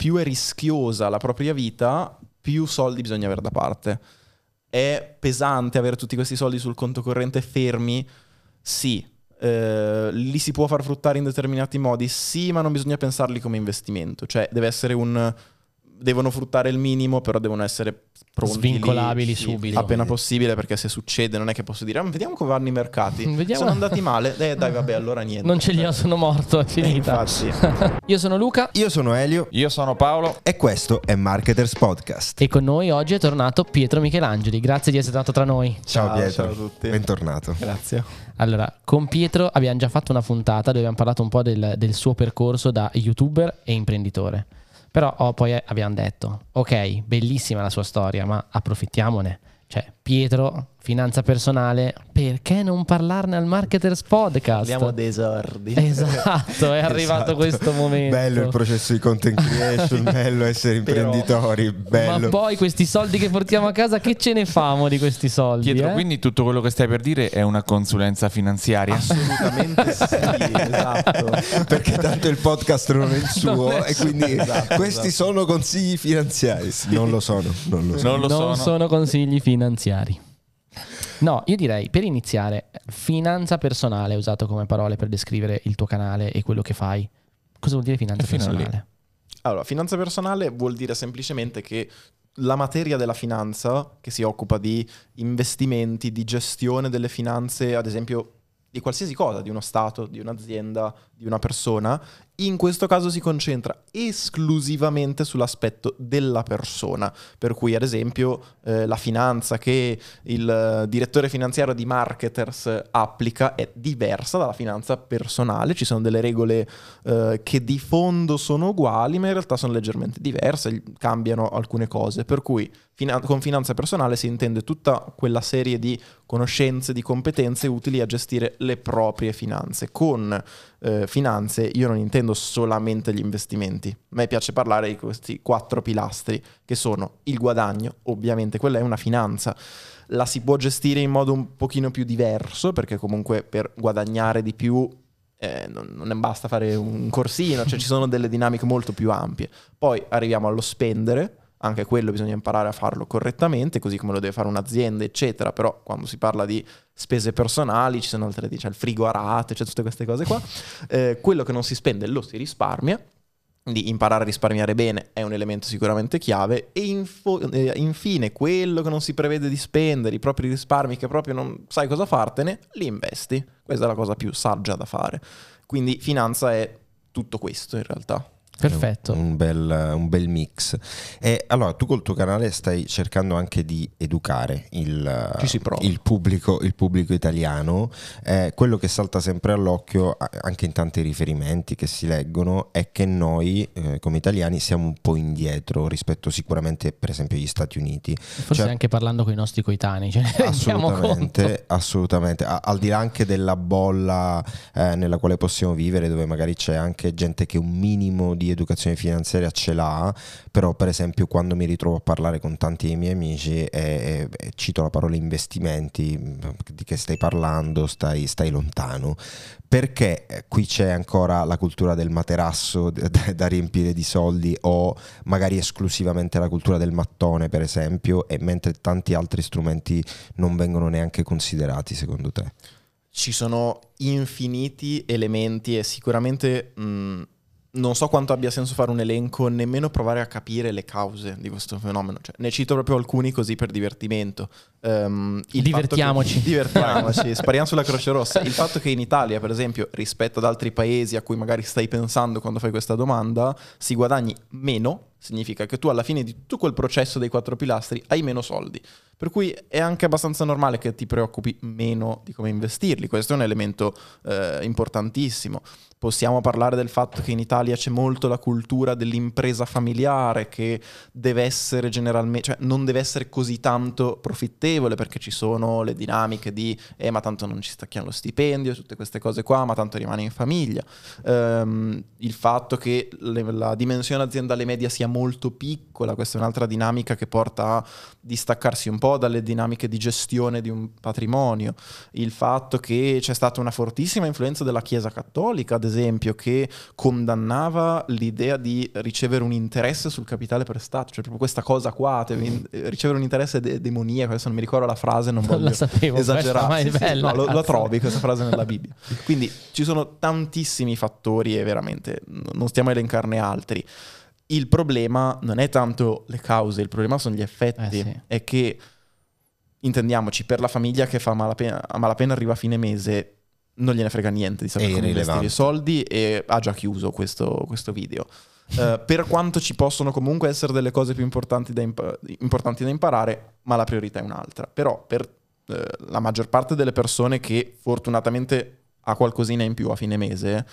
più è rischiosa la propria vita, più soldi bisogna avere da parte. È pesante avere tutti questi soldi sul conto corrente fermi? Sì. Eh, li si può far fruttare in determinati modi? Sì, ma non bisogna pensarli come investimento. Cioè, deve essere un devono fruttare il minimo, però devono essere pronti Svincolabili lì, subito. Appena possibile, perché se succede non è che posso dire, ah, vediamo come vanno i mercati. Vediamo. Sono andati male, eh, dai vabbè, allora niente. Non ce li ho, sono morto, è Eh, finita. infatti. Io sono Luca Io sono Elio Io sono Paolo. e questo è Marketers Podcast. e con noi oggi è tornato Pietro Michelangeli. Grazie di essere stato tra noi. Ciao, Ciao, Pietro, ciao a tutti. bentornato. Grazie. Allora, con Pietro abbiamo già fatto una puntata dove abbiamo parlato un po' del, del suo percorso da youtuber e imprenditore. Però oh, poi abbiamo detto, ok, bellissima la sua storia, ma approfittiamone. Cioè, Pietro, finanza personale, perché non parlarne al Marketers Podcast? Andiamo d'esordi. Esatto, è arrivato Esatto. questo momento. Bello il processo di content creation, bello essere Però- imprenditori, bello. Ma poi questi soldi che portiamo a casa, che ce ne famo di questi soldi? Pietro, eh? quindi tutto quello che stai per dire è una consulenza finanziaria? Assolutamente sì, esatto. Perché tanto il podcast non è il suo Non è e quindi Esatto, questi esatto. sono consigli finanziari. Non lo sono, non lo sono. Non lo non sono. sono consigli finanziari. No, io direi per iniziare, finanza personale è usato come parole per descrivere il tuo canale e quello che fai. Cosa vuol dire finanza lì. personale? Allora, finanza personale vuol dire semplicemente che la materia della finanza, che si occupa di investimenti, di gestione delle finanze, ad esempio di qualsiasi cosa, di uno Stato, di un'azienda, di una persona, in questo caso si concentra esclusivamente sull'aspetto della persona, per cui ad esempio eh, la finanza che il eh, direttore finanziario di Marketers applica è diversa dalla finanza personale, ci sono delle regole eh, che di fondo sono uguali, ma in realtà sono leggermente diverse, cambiano alcune cose, per cui con finanza personale si intende tutta quella serie di conoscenze, di competenze utili a gestire le proprie finanze. Con eh, finanze io non intendo solamente gli investimenti, a me piace parlare di questi quattro pilastri che sono il guadagno, ovviamente quella è una finanza, la si può gestire in modo un pochino più diverso perché comunque per guadagnare di più eh, non, non basta fare un corsino, cioè ci sono delle dinamiche molto più ampie. Poi arriviamo allo spendere, anche quello bisogna imparare a farlo correttamente, così come lo deve fare un'azienda, eccetera, però quando si parla di spese personali ci sono altre, c'è il frigo a rate, c'è tutte queste cose qua. Eh, quello che non si spende lo si risparmia. Quindi imparare a risparmiare bene è un elemento sicuramente chiave e info- eh, infine quello che non si prevede di spendere, i propri risparmi che proprio non sai cosa fartene, li investi. Questa è la cosa più saggia da fare. Quindi finanza è tutto questo in realtà. Perfetto. Un bel, un bel mix. E allora tu col tuo canale stai cercando anche di educare il, il pubblico, il pubblico italiano. Eh, quello che salta sempre all'occhio, anche in tanti riferimenti che si leggono, è che noi eh, come italiani siamo un po' indietro rispetto sicuramente per esempio agli Stati Uniti. Forse Cioè- anche parlando con i nostri coetanei, conto. Assolutamente, assolutamente. A- al di là anche della bolla eh, nella quale possiamo vivere, dove magari c'è anche gente che un minimo di educazione finanziaria ce l'ha, però per esempio quando mi ritrovo a parlare con tanti dei miei amici e, e cito la parola investimenti, di che stai parlando, stai, stai lontano, perché eh, qui c'è ancora la cultura del materasso da, da riempire di soldi o magari esclusivamente la cultura del mattone per esempio, e mentre tanti altri strumenti non vengono neanche considerati secondo te? Ci sono infiniti elementi e sicuramente mh, non so quanto abbia senso fare un elenco, nemmeno provare a capire le cause di questo fenomeno. Cioè, ne cito proprio alcuni così per divertimento. Il Divertiamoci. che- divertiamoci, spariamo sulla Croce Rossa. Il fatto che in Italia, per esempio, rispetto ad altri paesi a cui magari stai pensando quando fai questa domanda, si guadagni meno, significa che tu alla fine di tutto quel processo dei quattro pilastri hai meno soldi. Per cui è anche abbastanza normale che ti preoccupi meno di come investirli. Questo è un elemento eh, importantissimo. Possiamo parlare del fatto che in Italia c'è molto la cultura dell'impresa familiare che deve essere generalmente, cioè non deve essere così tanto profittevole perché ci sono le dinamiche di eh ma tanto non ci stacchiamo lo stipendio, tutte queste cose qua, ma tanto rimane in famiglia. Ehm, il fatto che le- la dimensione aziendale media sia molto piccola, questa è un'altra dinamica che porta a distaccarsi un po' po' dalle dinamiche di gestione di un patrimonio, il fatto che c'è stata una fortissima influenza della Chiesa Cattolica, ad esempio, che condannava l'idea di ricevere un interesse sul capitale prestato, cioè proprio questa cosa qua, devi ricevere un interesse de- demoniaco, adesso non mi ricordo la frase, non, voglio la sapevo, questa, esagerare. ma è Sì, sì, bella, no, lo, lo trovi questa frase nella Bibbia. Quindi ci sono tantissimi fattori e veramente non stiamo a elencarne altri. Il problema non è tanto le cause, il problema sono gli effetti. Eh sì. È che, intendiamoci, per la famiglia che fa malapena, a malapena arriva a fine mese, non gliene frega niente di sapere come investire i soldi e ha già chiuso questo, questo video. Eh, per quanto ci possono comunque essere delle cose più importanti da, impa- importanti da imparare, ma la priorità è un'altra. Però per eh, la maggior parte delle persone che fortunatamente ha qualcosina in più a fine mese,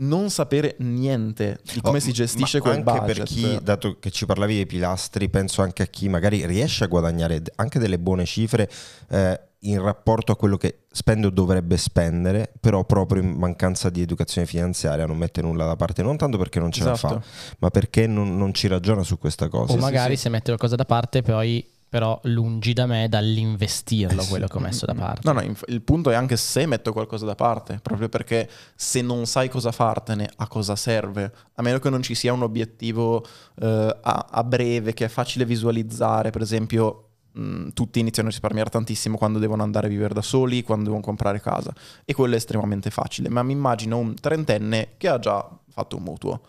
non sapere niente di come Oh, si gestisce quel anche budget. per chi, dato che ci parlavi dei pilastri, penso anche a chi magari riesce a guadagnare anche delle buone cifre eh, in rapporto a quello che spende o dovrebbe spendere, però proprio in mancanza di educazione finanziaria non mette nulla da parte, non tanto perché non ce la Esatto. fa, ma perché non, non ci ragiona su questa cosa. O sì, magari sì. se mette qualcosa da parte, poi però lungi da me dall'investirlo Eh sì. quello che ho messo da parte. No, no, inf- il punto è anche se metto qualcosa da parte, proprio perché se non sai cosa fartene, a cosa serve, a meno che non ci sia un obiettivo eh, a, a breve che è facile visualizzare, per esempio mh, tutti iniziano a risparmiare tantissimo quando devono andare a vivere da soli, quando devono comprare casa e quello è estremamente facile, ma mi immagino un trentenne che ha già fatto un mutuo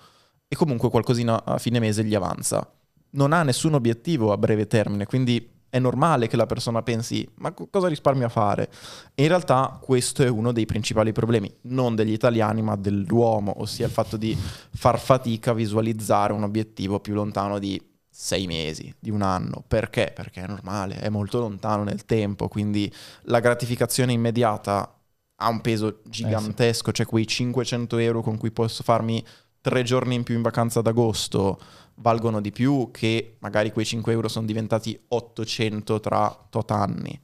e comunque qualcosina a fine mese gli avanza. Non ha nessun obiettivo a breve termine, quindi è normale che la persona pensi ma co- cosa risparmio a fare? E in realtà questo è uno dei principali problemi, non degli italiani ma dell'uomo, ossia il fatto di far fatica a visualizzare un obiettivo più lontano di sei mesi, di un anno. Perché? Perché è normale, è molto lontano nel tempo, quindi la gratificazione immediata ha un peso gigantesco, cioè quei 500 euro con cui posso farmi tre giorni in più in vacanza ad agosto valgono di più che magari quei 5 euro sono diventati 800 tra tot anni.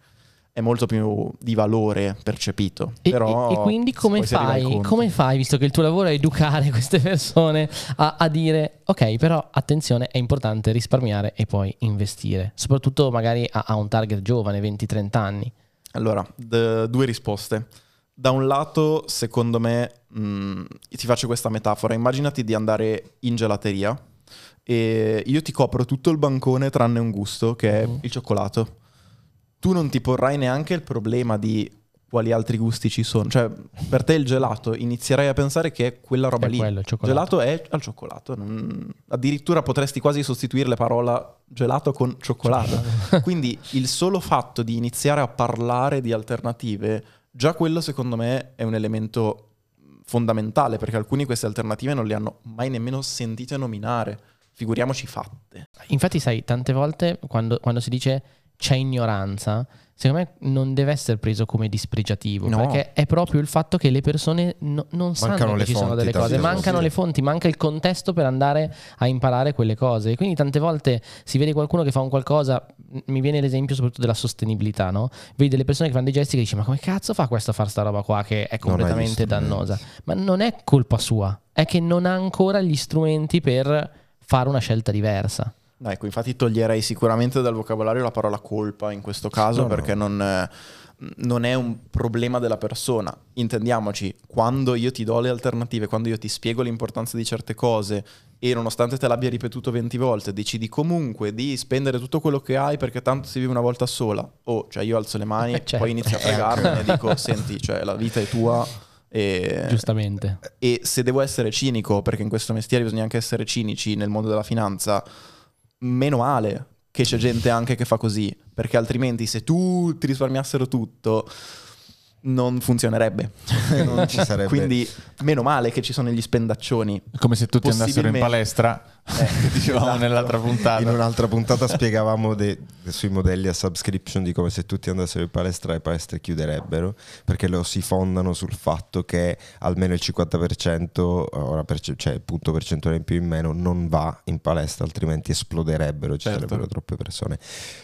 È molto più di valore percepito. E, Però e- e quindi come fai, come fai, visto che il tuo lavoro è educare queste persone, a, a dire ok, però attenzione, è importante risparmiare e poi investire, soprattutto magari a, a un target giovane, 20-30 anni. Allora, d- due risposte. Da un lato, secondo me, mh, ti faccio questa metafora. Immaginati di andare in gelateria e io ti copro tutto il bancone tranne un gusto, che è Mhm. il cioccolato. Tu non ti porrai neanche il problema di quali altri gusti ci sono. Cioè, per te il gelato inizierai a pensare che è quella roba È lì. quello, il. Gelato è al cioccolato. non- Addirittura potresti quasi sostituire la parola gelato con cioccolato. Quindi il solo fatto di iniziare a parlare di alternative, già quello secondo me è un elemento fondamentale, perché alcuni queste alternative non le hanno mai nemmeno sentite nominare, figuriamoci fatte. Infatti, sai, tante volte quando, quando si dice c'è ignoranza, secondo me non deve essere preso come dispregiativo, No. perché è proprio il fatto che le persone no- non sanno Mancano che le ci sono fonti delle cose, mancano le fonti, manca il contesto per andare a imparare quelle cose. E quindi tante volte si vede qualcuno che fa un qualcosa, mi viene l'esempio soprattutto della sostenibilità, no? Vedi delle persone che fanno dei gesti che dici ma come cazzo fa questo a fare sta roba qua che è completamente dannosa? Ma non è colpa sua, è che non ha ancora gli strumenti per fare una scelta diversa. No, ecco, infatti toglierei sicuramente dal vocabolario la parola colpa in questo caso No, no. perché Non, eh, non è un problema della persona. Intendiamoci, quando io ti do le alternative, quando io ti spiego l'importanza di certe cose e nonostante te l'abbia ripetuto 20 volte, decidi comunque di spendere tutto quello che hai perché tanto si vive una volta sola. O, cioè io alzo le mani, Certo. poi inizio a Eh, fregarmene e dico, senti, cioè la vita è tua e... Giustamente. E se devo essere cinico, perché in questo mestiere bisogna anche essere cinici nel mondo della finanza, meno male che c'è gente anche che fa così, perché altrimenti se tutti risparmiassero tutto non funzionerebbe. Non ci sarebbe- Quindi meno male che ci sono gli spendaccioni. Come se tutti andassero in palestra, Eh, dicevamo esatto. nell'altra puntata. In un'altra puntata spiegavamo de- sui modelli a subscription di come se tutti andassero in palestra le palestre chiuderebbero perché lo si fondano sul fatto che almeno il 50% ora perce- cioè il punto percentuale in più in meno non va in palestra altrimenti esploderebbero ci Certo. sarebbero troppe persone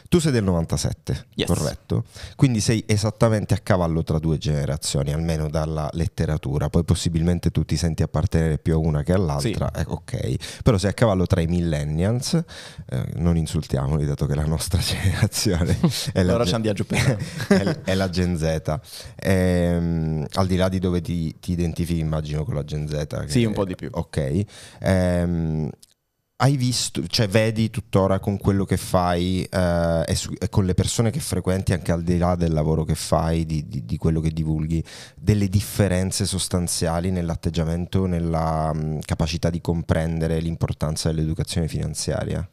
tu sei del 97 Yes. corretto quindi sei esattamente a cavallo tra due generazioni almeno dalla letteratura poi possibilmente tu ti senti appartenere più a una che all'altra eh, ok però sei a cavallo tra i millennials eh, non insultiamoli dato che la nostra generazione. È la Ora ge- c'è andiamo giù per è, è la Gen Z. Ehm, al di là di dove ti, ti identifichi, immagino con la Gen Z. che- Sì, un po' di più. Ok. Ehm, hai visto, cioè vedi tuttora con quello che fai eh, e, su- e con le persone che frequenti, anche al di là del lavoro che fai, di, di- di quello che divulghi, delle differenze sostanziali nell'atteggiamento, nella mh, capacità di comprendere l'importanza dell'educazione finanziaria?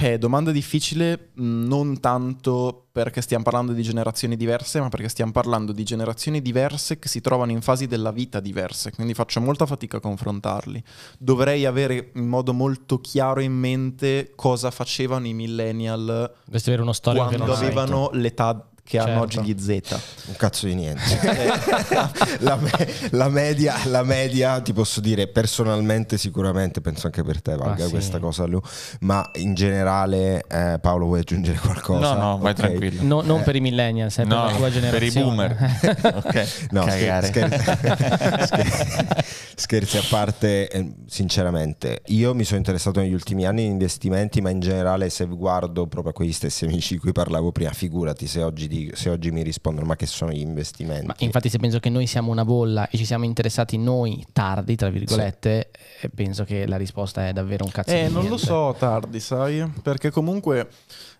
Eh, domanda difficile, mh, non tanto perché stiamo parlando di generazioni diverse, ma perché stiamo parlando di generazioni diverse che si trovano in fasi della vita diverse, quindi faccio molta fatica a confrontarli. Dovrei avere in modo molto chiaro in mente cosa facevano i millennial Dovresti avere uno storico quando avevano l'età che hanno Certo. oggi gli Z. Un cazzo di niente. la, me- la media, la media, ti posso dire personalmente, sicuramente, penso anche per te valga sì. questa cosa, Lu. Ma in generale, eh, Paolo, vuoi aggiungere qualcosa? No, no, vai tranquillo. No- non per i millennials, eh, per No, la tua per i generazione. boomer. ok, No, scher- scher- scherzi a parte, eh, sinceramente, io mi sono interessato negli ultimi anni in investimenti, ma in generale se guardo proprio a quegli stessi amici di cui parlavo prima, figurati se oggi, di- se oggi mi rispondono, ma che sono gli investimenti? Ma infatti se penso che noi siamo una bolla e ci siamo interessati noi tardi, tra virgolette, eh, penso che la risposta è davvero un cazzo Eh, di non lo niente. so tardi, sai? Perché comunque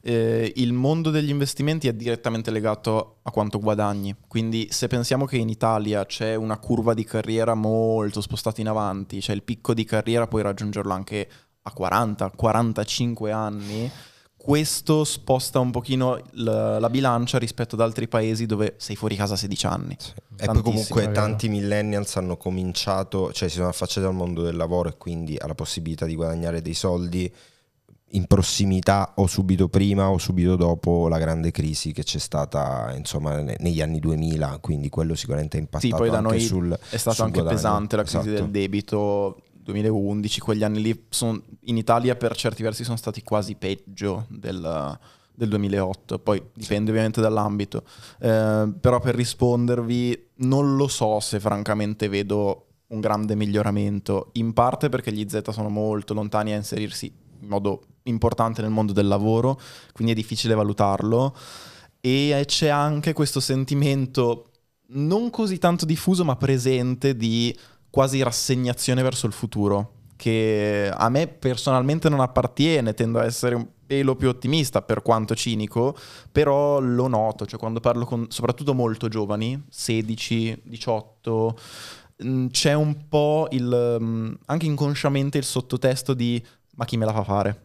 eh, il mondo degli investimenti è direttamente legato a quanto guadagni. Quindi se pensiamo che in Italia c'è una curva di carriera molto spostata in avanti, cioè il picco di carriera puoi raggiungerlo anche a 40, 45 anni, questo sposta un pochino la, la bilancia rispetto ad altri paesi dove sei fuori casa a 16 anni. E poi comunque è vero. tanti millennials hanno cominciato, cioè si sono affacciati al mondo del lavoro e quindi alla possibilità di guadagnare dei soldi in prossimità o subito prima o subito dopo la grande crisi che c'è stata insomma ne- negli anni 2000, quindi quello sicuramente ha impattato Sì, poi da anche noi sul È stato sul anche guadagno. pesante la crisi Esatto. del debito 2011, quegli anni lì sono- in Italia per certi versi sono stati quasi peggio del, del 2008, poi dipende ovviamente dall'ambito, Eh, però per rispondervi non lo so se francamente vedo un grande miglioramento, in parte perché gli Z sono molto lontani a inserirsi in modo importante nel mondo del lavoro, quindi è difficile valutarlo. E c'è anche questo sentimento non così tanto diffuso ma presente di quasi rassegnazione verso il futuro che a me personalmente non appartiene, tendo a essere un pelo più ottimista per quanto cinico, però lo noto, cioè quando parlo con soprattutto molto giovani, 16, 18, mh, c'è un po' il mh, anche inconsciamente il sottotesto di ma chi me la fa fare?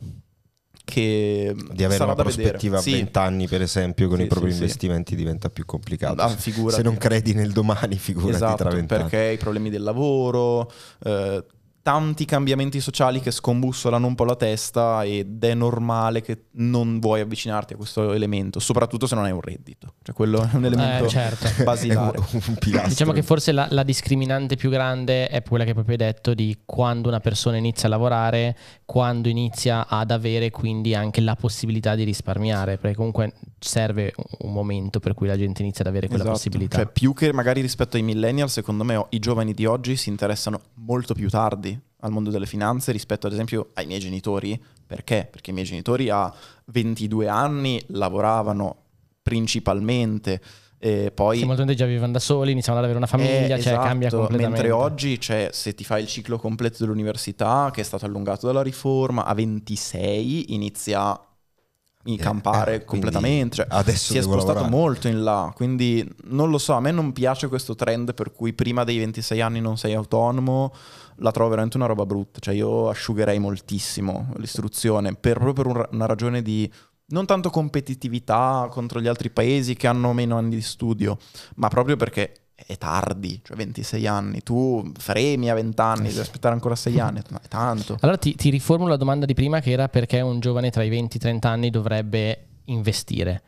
Che di avere una da vedere. prospettiva a Sì. 20 anni per esempio con Sì, i propri sì, sì. investimenti diventa più complicato Ah, se non credi nel domani figurati Esatto, tra 20 anni perché i problemi del lavoro, eh, tanti cambiamenti sociali che scombussolano un po' la testa ed è normale che non vuoi avvicinarti a questo elemento, soprattutto se non hai un reddito. Cioè quello è un elemento Eh, certo. basilare. Un. Diciamo che forse la, la discriminante più grande è quella che proprio hai detto di quando una persona inizia a lavorare, quando inizia ad avere quindi anche la possibilità di risparmiare, perché comunque serve un momento per cui la gente inizia ad avere quella Esatto. possibilità. Cioè, più che magari rispetto ai millennial, secondo me i giovani di oggi si interessano molto più tardi al mondo delle finanze rispetto ad esempio ai miei genitori. Perché? Perché i miei genitori a 22 anni lavoravano principalmente. E poi Sì, molto già vivevano da soli, iniziano ad avere una famiglia, Eh, cioè esatto, cambia completamente. Mentre oggi, cioè, se ti fai il ciclo completo dell'università, che è stato allungato dalla riforma, a 26 inizia a campare eh, quindi completamente. Cioè, adesso si è spostato lavorare. molto in là. Quindi non lo so, a me non piace questo trend per cui prima dei 26 anni non sei autonomo. La trovo veramente una roba brutta. Cioè, io asciugherei moltissimo l'istruzione per, proprio per un- una ragione di non tanto competitività contro gli altri paesi che hanno meno anni di studio, ma proprio perché è tardi, cioè 26 anni. Tu fremi a 20 anni, devi aspettare ancora 6 anni, no, è tanto. Allora ti, ti riformulo la domanda di prima che era perché un giovane tra i 20 e i 30 anni dovrebbe investire.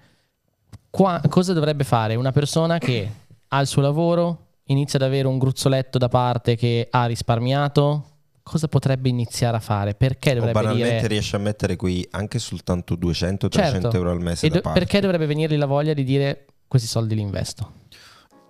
Qua- cosa dovrebbe fare una persona che ha il suo lavoro, inizia ad avere un gruzzoletto da parte che ha risparmiato? Cosa potrebbe iniziare a fare? Perché o dovrebbe banalmente dire... riesce a mettere qui anche soltanto 200-300 Certo. euro al mese E do- perché dovrebbe venirgli la voglia di dire questi soldi li investo?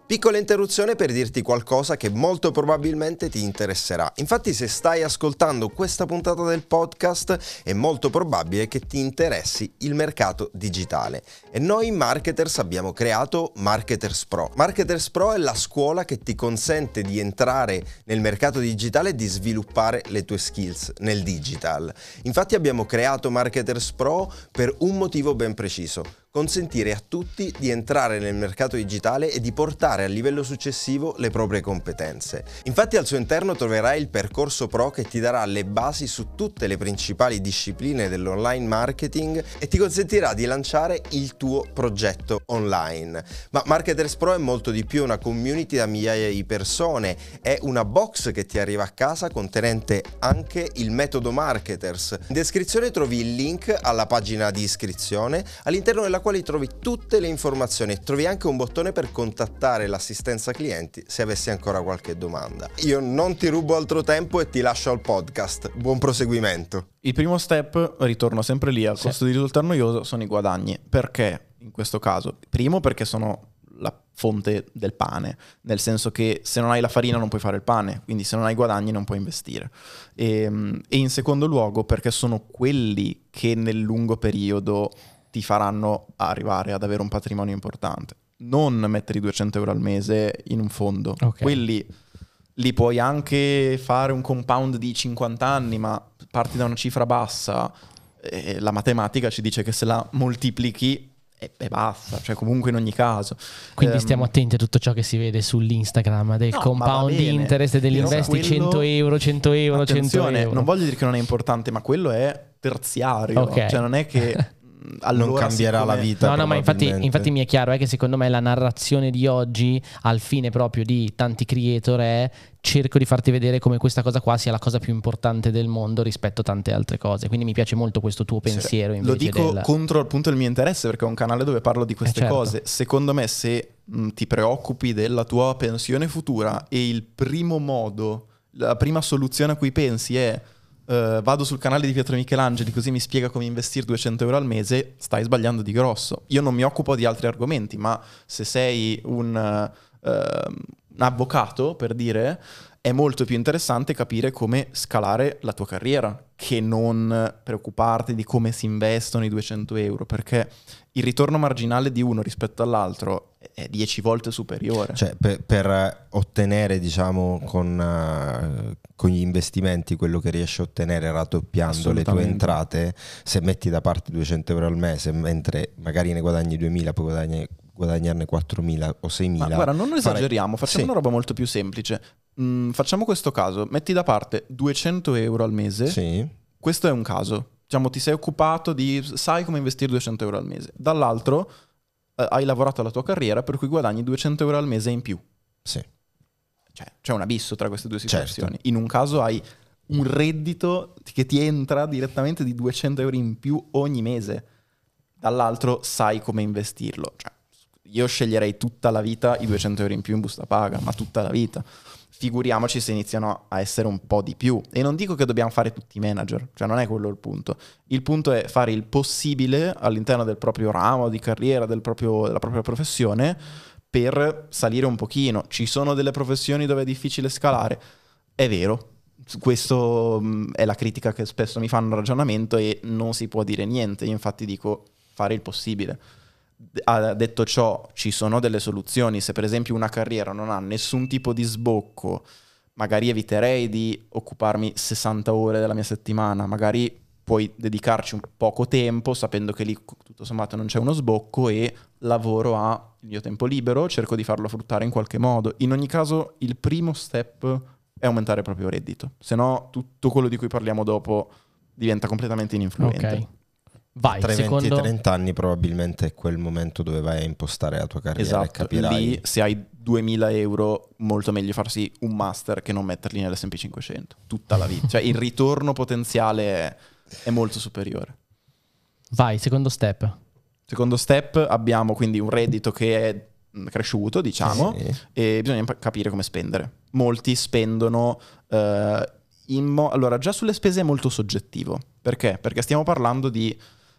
Piccola interruzione per dirti qualcosa che molto probabilmente ti interesserà. Infatti se stai ascoltando questa puntata del podcast è molto probabile che ti interessi il mercato digitale. E noi marketers abbiamo creato Marketers Pro. Marketers Pro è la scuola che ti consente di entrare nel mercato digitale e di sviluppare le tue skills nel digital. Infatti abbiamo creato Marketers Pro per un motivo ben preciso consentire a tutti di entrare nel mercato digitale e di portare a livello successivo le proprie competenze. Infatti al suo interno troverai il percorso pro che ti darà le basi su tutte le principali discipline dell'online marketing e ti consentirà di lanciare il tuo progetto online. Ma Marketers Pro è molto di più, una community da migliaia di persone, è una box che ti arriva a casa contenente anche il metodo Marketers. In descrizione trovi il link alla pagina di iscrizione all'interno della quali trovi tutte le informazioni. Trovi anche un bottone per contattare l'assistenza clienti se avessi ancora qualche domanda. Io non ti rubo altro tempo e ti lascio al podcast. Buon proseguimento. Il primo step, ritorno sempre lì al Sì. costo di risultato noioso, sono i guadagni. Perché in questo caso? Primo perché sono la fonte del pane, nel senso che se non hai la farina non puoi fare il pane, quindi se non hai guadagni non puoi investire. E, e in secondo luogo perché sono quelli che nel lungo periodo ti faranno arrivare ad avere un patrimonio importante. Non mettere i 200 euro al mese in un fondo. Ok. Quelli li puoi anche fare un compound di 50 anni, ma parti da una cifra bassa. e la matematica ci dice che se la moltiplichi e, basta, cioè comunque in ogni caso. Quindi Ehm, stiamo attenti a tutto ciò che si vede sull'Instagram del No, compound interest dell'investi quello- 100 euro, 100 euro, 100 Attenzione, euro. non voglio dire che non è importante, ma quello è terziario. Ok. Cioè non è che allora non cambierà siccome- la vita. No, no, ma infatti, infatti mi è chiaro è che secondo me la narrazione di oggi, al fine proprio di tanti creator, è cerco di farti vedere come questa cosa qua sia la cosa più importante del mondo rispetto a tante altre cose. Quindi mi piace molto questo tuo pensiero invece Lo dico del... contro appunto il mio interesse perché è un canale dove parlo di queste Eh, certo. cose. Secondo me se mh, ti preoccupi della tua pensione futura e il primo modo, la prima soluzione a cui pensi è eh, vado sul canale di Pietro Michelangeli così mi spiega come investire 200 euro al mese, stai sbagliando di grosso. Io non mi occupo di altri argomenti, ma se sei un, eh, un avvocato, per dire, è molto più interessante capire come scalare la tua carriera che non preoccuparti di come si investono i 200 euro, perché il ritorno marginale di uno rispetto all'altro è 10 volte superiore. Cioè, per, per ottenere, diciamo, con, eh, con gli investimenti quello che riesci a ottenere raddoppiando le tue entrate, se metti da parte 200 euro al mese, mentre magari ne guadagni 2000, poi guadagni, guadagnarne 4000 o 6000. Ma guarda, non esageriamo, facciamo Sì. una roba molto più semplice. Mm, facciamo questo caso, metti da parte 200 euro al mese, Sì, questo è un caso. Diciamo, ti sei occupato di, sai come investire 200 euro al mese. Dall'altro, eh, hai lavorato alla tua carriera per cui guadagni 200 euro al mese in più. sì. Cioè, c'è un abisso tra queste due Certo. situazioni. In un caso hai un reddito che ti entra direttamente di 200 euro in più ogni mese, dall'altro sai come investirlo. Cioè, io sceglierei tutta la vita i 200 euro in più in busta paga, ma tutta la vita. Figuriamoci se iniziano a essere un po' di più. E non dico che dobbiamo fare tutti i manager, cioè non è quello il punto. Il punto è fare il possibile all'interno del proprio ramo di carriera, del proprio- della propria professione, per salire un pochino. Ci sono delle professioni dove è difficile scalare, è vero. Questo mh, è la critica che spesso mi fanno al ragionamento e non si può dire niente. Io infatti dico fare il possibile. Detto ciò, ci sono delle soluzioni. Se per esempio una carriera non ha nessun tipo di sbocco, magari eviterei di occuparmi 60 ore della mia settimana, magari puoi dedicarci un poco tempo sapendo che lì tutto sommato non c'è uno sbocco e lavoro a il mio tempo libero, cerco di farlo fruttare in qualche modo. In ogni caso, il primo step è aumentare il proprio reddito, se no tutto quello di cui parliamo dopo diventa completamente ininfluente. Ok. Vai, Tra i 20 secondo... e i 30 anni probabilmente è quel momento dove vai a impostare la tua carriera e Esatto, capirai. lì se hai 2000 euro molto meglio farsi un master che non metterli nell'S&P 500 tutta la vita, cioè il ritorno potenziale è, è molto superiore. Vai, secondo step. Secondo step abbiamo quindi un reddito che è cresciuto, diciamo, Sì. e bisogna capire come spendere. Molti spendono eh, in mo- allora già sulle spese è molto soggettivo. Perché? Perché stiamo parlando di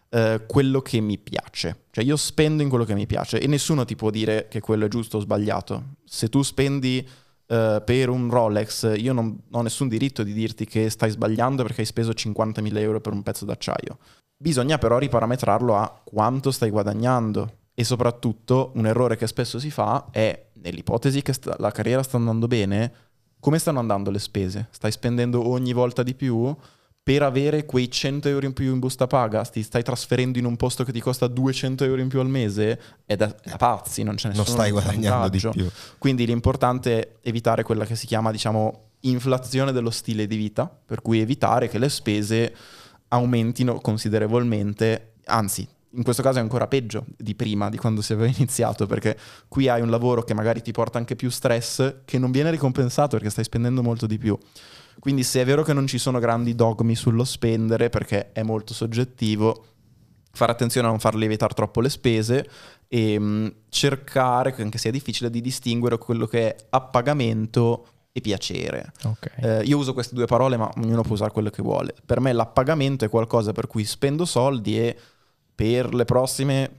eh, quello che mi piace. Cioè io spendo in quello che mi piace e nessuno ti può dire che quello è giusto o sbagliato. Se tu spendi eh, per un Rolex, io non ho nessun diritto di dirti che stai sbagliando perché hai speso 50.000 euro per un pezzo d'acciaio. Bisogna però riparametrarlo a quanto stai guadagnando e soprattutto un errore che spesso si fa è nell'ipotesi che sta- la carriera sta andando bene, come stanno andando le spese? Stai spendendo ogni volta di più? Per avere quei 100 euro in più in busta paga, ti stai trasferendo in un posto che ti costa 200 euro in più al mese? È da, è da pazzi, non c'è Non nessun stai guadagnando di più. Quindi l'importante è evitare quella che si chiama, diciamo, inflazione dello stile di vita, per cui evitare che le spese aumentino considerevolmente, anzi, in questo caso è ancora peggio di prima, di quando si aveva iniziato, perché qui hai un lavoro che magari ti porta anche più stress, che non viene ricompensato perché stai spendendo molto di più. Quindi se è vero che non ci sono grandi dogmi sullo spendere, perché è molto soggettivo, fare attenzione a non far lievitare troppo le spese e mh, cercare, anche se è difficile, di distinguere quello che è appagamento e piacere. Ok. Eh, io uso queste due parole, ma ognuno può usare quello che vuole. Per me l'appagamento è qualcosa per cui spendo soldi e per le prossime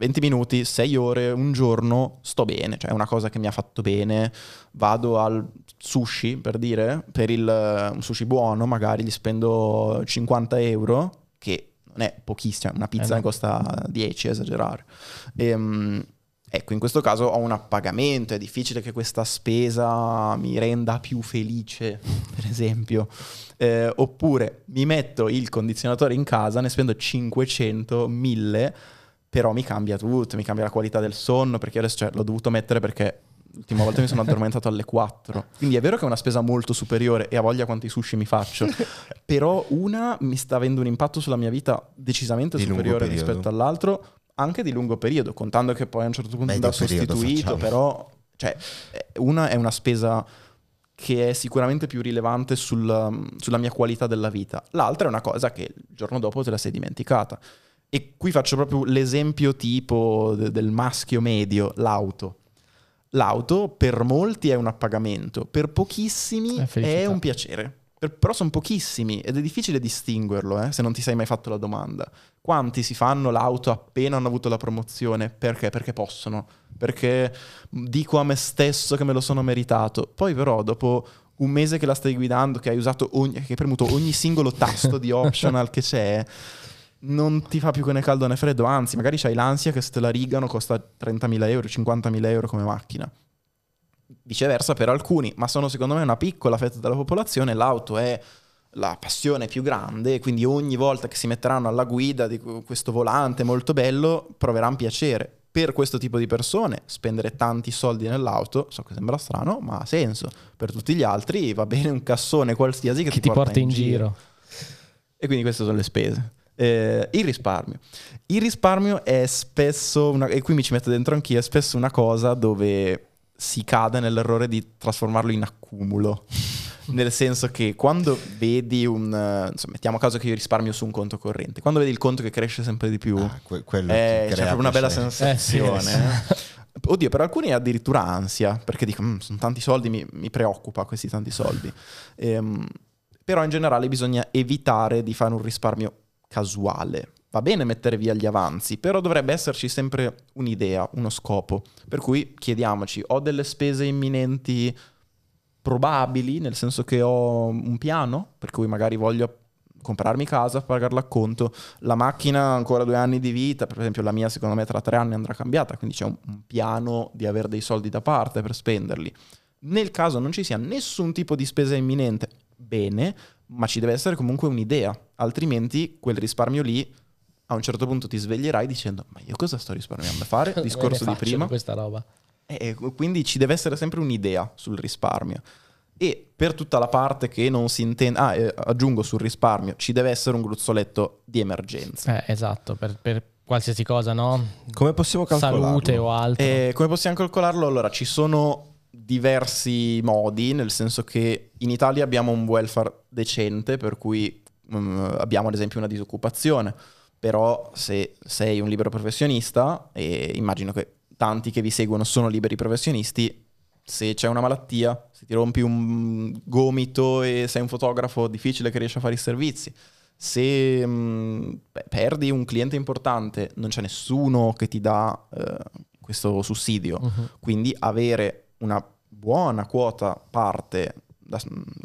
20 minuti, 6 ore, un giorno sto bene, cioè è una cosa che mi ha fatto bene. Vado al sushi, per dire, per il, un sushi buono, magari gli spendo 50 euro, che non è pochissimo, una pizza Eh ne costa 10, esagerare. Ehm, ecco, in questo caso ho un appagamento, è difficile che questa spesa mi renda più felice, per esempio. Eh, oppure mi metto il condizionatore in casa, ne spendo 500, 1000, però mi cambia tutto, mi cambia la qualità del sonno, perché adesso cioè, l'ho dovuto mettere perché l'ultima volta mi sono addormentato alle 4. Quindi è vero che è una spesa molto superiore e ha voglia quanti sushi mi faccio, però una mi sta avendo un impatto sulla mia vita decisamente Di superiore rispetto all'altro, anche di lungo periodo, contando che poi a un certo punto periodo sostituito, facciamo. però cioè, eh, una è una spesa che è sicuramente più rilevante sul- sulla mia qualità della vita, l'altra è una cosa che il giorno dopo te la sei dimenticata. E qui faccio proprio l'esempio tipo de- del maschio medio, l'auto. L'auto per molti è un appagamento, per pochissimi È è, felicità. un piacere. Per- però sono pochissimi ed è difficile distinguerlo eh, se non ti sei mai fatto la domanda. Quanti si fanno l'auto appena hanno avuto la promozione? Perché? Perché possono. Perché dico a me stesso che me lo sono meritato. Poi però dopo un mese che la stai guidando, che hai usato ogni, che hai premuto ogni singolo tasto di optional che c'è, non ti fa più né caldo né freddo, anzi, magari c'hai l'ansia che se te la rigano costa 30.000 euro, 50.000 euro come macchina. Viceversa per alcuni, ma sono secondo me una piccola fetta della popolazione, l'auto è la passione più grande, quindi ogni volta che si metteranno alla guida di questo volante molto bello, proveranno piacere. Per questo tipo di persone spendere tanti soldi nell'auto, so che sembra strano, ma ha senso. Per tutti gli altri va bene un cassone qualsiasi che Chi ti porta in giro. e quindi queste sono le spese. Eh, il risparmio. Il risparmio è spesso, una, e qui mi ci metto dentro anch'io, è spesso una cosa dove si cade nell'errore di trasformarlo in accumulo. Nel senso che quando vedi un... insomma, mettiamo a caso che io risparmio su un conto corrente. Quando vedi il conto che cresce sempre di più, Ah, que- quello eh, c'è proprio una bella sensazione. Eh, sì, eh. Oddio, per alcuni è addirittura ansia, perché dico, "Mm, sono tanti soldi, mi, mi preoccupa questi tanti soldi. Ehm, però in generale bisogna evitare di fare un risparmio casuale. Va bene mettere via gli avanzi, però dovrebbe esserci sempre un'idea, uno scopo. Per cui chiediamoci, ho delle spese imminenti probabili, nel senso che ho un piano, per cui magari voglio comprarmi casa, pagare l'acconto, la macchina ha ancora due anni di vita, per esempio la mia secondo me tra tre anni andrà cambiata, quindi c'è un piano di avere dei soldi da parte per spenderli. Nel caso non ci sia nessun tipo di spesa imminente, bene, ma ci deve essere comunque un'idea, altrimenti quel risparmio lì a un certo punto ti sveglierai dicendo ma io cosa sto risparmiando a fare? Discorso di prima. questa roba. E quindi ci deve essere sempre un'idea sul risparmio. E per tutta la parte che non si intende, ah, eh, aggiungo sul risparmio, ci deve essere un gruzzoletto di emergenza. Eh, esatto, per, per qualsiasi cosa, no? Come possiamo calcolarlo? Salute o altro. E come possiamo calcolarlo? Allora, ci sono diversi modi, nel senso che in Italia abbiamo un welfare decente, per cui mm, abbiamo ad esempio una disoccupazione, però se sei un libero professionista, e immagino che tanti che vi seguono sono liberi professionisti, se c'è una malattia, se ti rompi un gomito e sei un fotografo, difficile che riesci a fare i servizi. Se mh, beh, perdi un cliente importante, non c'è nessuno che ti dà eh, questo sussidio. Mhm. Quindi avere una buona quota parte,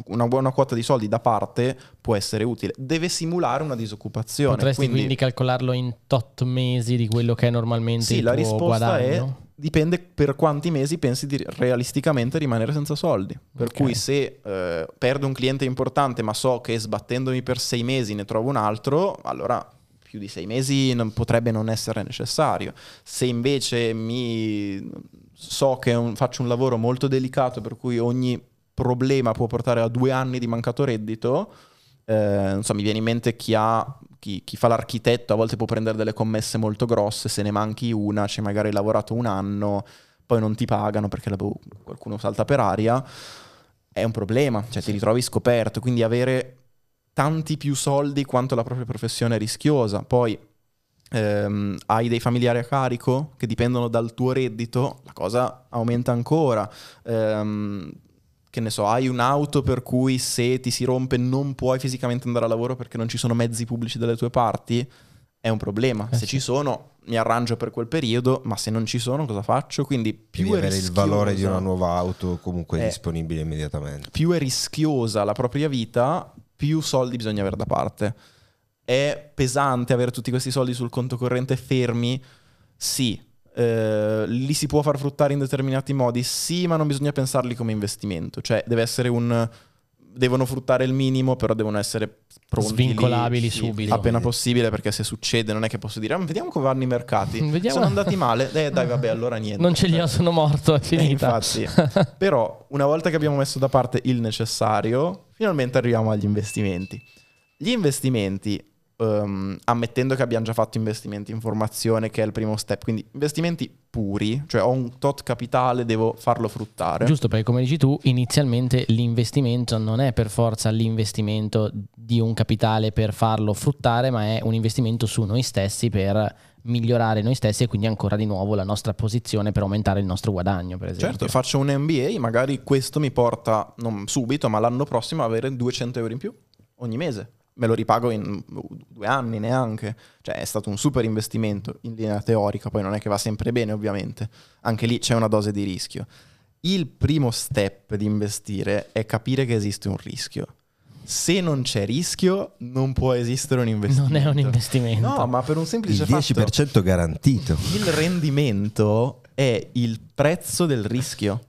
una buona quota di soldi da parte può essere utile. Deve simulare una disoccupazione. Potresti quindi... calcolarlo in tot mesi di quello che è normalmente sì, il la risposta guadagno? è dipende per quanti mesi pensi di realisticamente rimanere senza soldi. Per Ok. cui se eh, perdo un cliente importante ma so che sbattendomi per sei mesi ne trovo un altro, allora più di sei mesi non- potrebbe non essere necessario. Se invece mi so che un- faccio un lavoro molto delicato per cui ogni problema può portare a due anni di mancato reddito, eh, non so, mi viene in mente chi ha chi, chi fa l'architetto a volte può prendere delle commesse molto grosse, se ne manchi una, ci hai magari lavorato un anno, poi non ti pagano perché boh, qualcuno salta per aria, è un problema, cioè ti ritrovi scoperto, quindi avere tanti più soldi quanto la propria professione è rischiosa. Poi ehm, hai dei familiari a carico che dipendono dal tuo reddito, la cosa aumenta ancora. Ehm, che ne so, hai un'auto per cui se ti si rompe non puoi fisicamente andare a lavoro perché non ci sono mezzi pubblici dalle tue parti, è un problema. Eh se sì. ci sono, mi arrangio per quel periodo, ma se non ci sono, cosa faccio? Quindi più Devi è avere il rischiosa- valore di una nuova auto comunque Eh. disponibile immediatamente. più è rischiosa la propria vita, più soldi bisogna avere da parte. È pesante avere tutti questi soldi sul conto corrente fermi? Sì. Eh, li si può far fruttare in determinati modi? Sì, ma non bisogna pensarli come investimento. Cioè, deve essere un... Devono fruttare il minimo, però devono essere pronti lì, Svincolabili sì, subito. Appena possibile, perché se succede non è che posso dire, "Ah, vediamo come vanno i mercati. Sono andati male? Eh, dai, vabbè, allora niente. Non ce li ho, sono morto, è Eh, finita. infatti. Però una volta che abbiamo messo da parte il necessario, finalmente arriviamo agli investimenti. Gli investimenti, ehm, ammettendo che abbiamo già fatto investimenti in formazione, che è il primo step, quindi investimenti puri, cioè ho un tot capitale, devo farlo fruttare. Giusto perché come dici tu, inizialmente l'investimento non è per forza l'investimento di un capitale per farlo fruttare, ma è un investimento su noi stessi per migliorare noi stessi e quindi ancora di nuovo la nostra posizione per aumentare il nostro guadagno, per esempio. Certo, faccio un MBA, magari questo mi porta, non subito, ma l'anno prossimo a avere 200 euro in più ogni mese. Me lo ripago in due anni neanche. Cioè è stato un super investimento in linea teorica, poi non è che va sempre bene ovviamente. Anche lì c'è una dose di rischio. Il primo step di investire è capire che esiste un rischio. Se non c'è rischio, non può esistere un investimento. Non è un investimento. No, ma per un Il semplice fatto 10% garantito. il rendimento è il prezzo del rischio.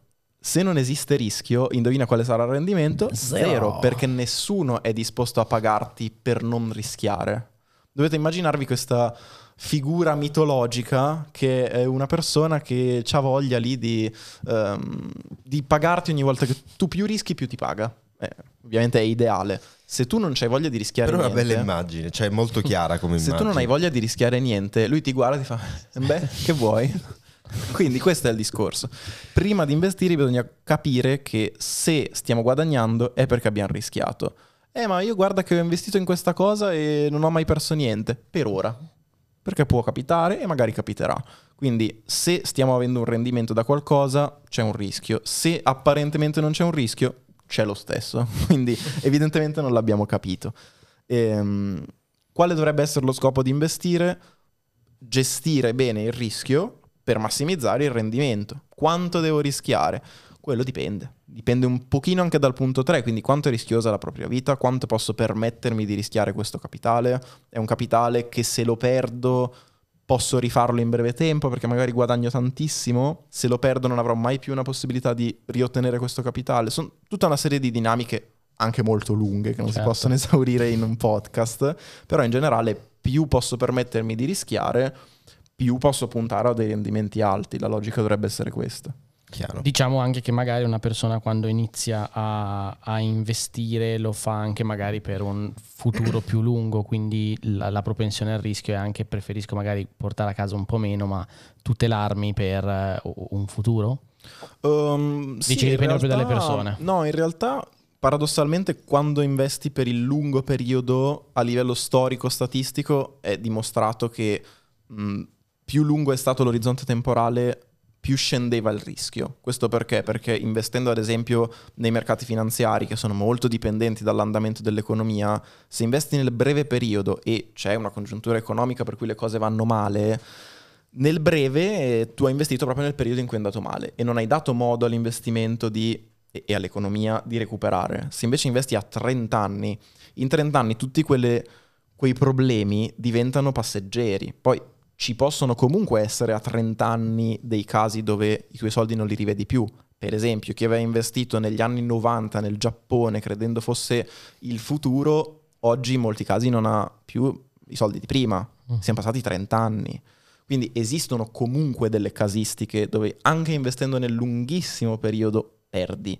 Se non esiste rischio, indovina quale sarà il rendimento? Zero. Zero, perché nessuno è disposto a pagarti per non rischiare. Dovete immaginarvi questa figura mitologica che è una persona che ha voglia lì di, ehm, di pagarti ogni volta che tu più rischi più ti paga. Eh, ovviamente è ideale. Se tu non c'hai voglia di rischiare Però è una niente, bella immagine, cioè è molto chiara come se immagine. tu non hai voglia di rischiare niente, lui ti guarda e ti fa, beh, che vuoi? Quindi questo è il discorso. Prima di investire bisogna capire che se stiamo guadagnando è perché abbiamo rischiato. Eh, ma io guarda che ho investito in questa cosa e non ho mai perso niente, per ora. Perché può capitare e magari capiterà. Quindi se stiamo avendo un rendimento da qualcosa, c'è un rischio. Se apparentemente non c'è un rischio, c'è lo stesso. Quindi evidentemente non l'abbiamo capito. Ehm, quale dovrebbe essere lo scopo di investire? Gestire bene il rischio per massimizzare il rendimento. Quanto devo rischiare? Quello dipende. Dipende un pochino anche dal punto 3, quindi quanto è rischiosa la propria vita, quanto posso permettermi di rischiare questo capitale. È un capitale che se lo perdo posso rifarlo in breve tempo perché magari guadagno tantissimo, se lo perdo non avrò mai più una possibilità di riottenere questo capitale. Sono tutta una serie di dinamiche anche molto lunghe che non Certo. si possono esaurire in un podcast, però in generale più posso permettermi di rischiare, più posso puntare a dei rendimenti alti. La logica dovrebbe essere questa. Chiaro. Diciamo anche che magari una persona quando inizia a, a investire lo fa anche magari per un futuro più lungo, quindi la, la propensione al rischio è anche preferisco magari portare a casa un po' meno, ma tutelarmi per eh, un futuro. Um, Dici sì, che dipende proprio dalle realtà- persone. No, in realtà paradossalmente quando investi per il lungo periodo a livello storico statistico è dimostrato che mh, più lungo è stato l'orizzonte temporale, più scendeva il rischio. Questo perché? Perché investendo ad esempio nei mercati finanziari che sono molto dipendenti dall'andamento dell'economia, se investi nel breve periodo e c'è una congiuntura economica per cui le cose vanno male, nel breve eh, tu hai investito proprio nel periodo in cui è andato male e non hai dato modo all'investimento di, e all'economia di recuperare. Se invece investi a 30 anni, in 30 anni tutti quelle, quei problemi diventano passeggeri. Poi ci possono comunque essere a 30 anni dei casi dove i tuoi soldi non li rivedi più. Per esempio, chi aveva investito negli anni 90 nel Giappone credendo fosse il futuro, oggi in molti casi non ha più i soldi di prima. Mm. Siamo passati 30 anni. Quindi esistono comunque delle casistiche dove anche investendo nel lunghissimo periodo perdi.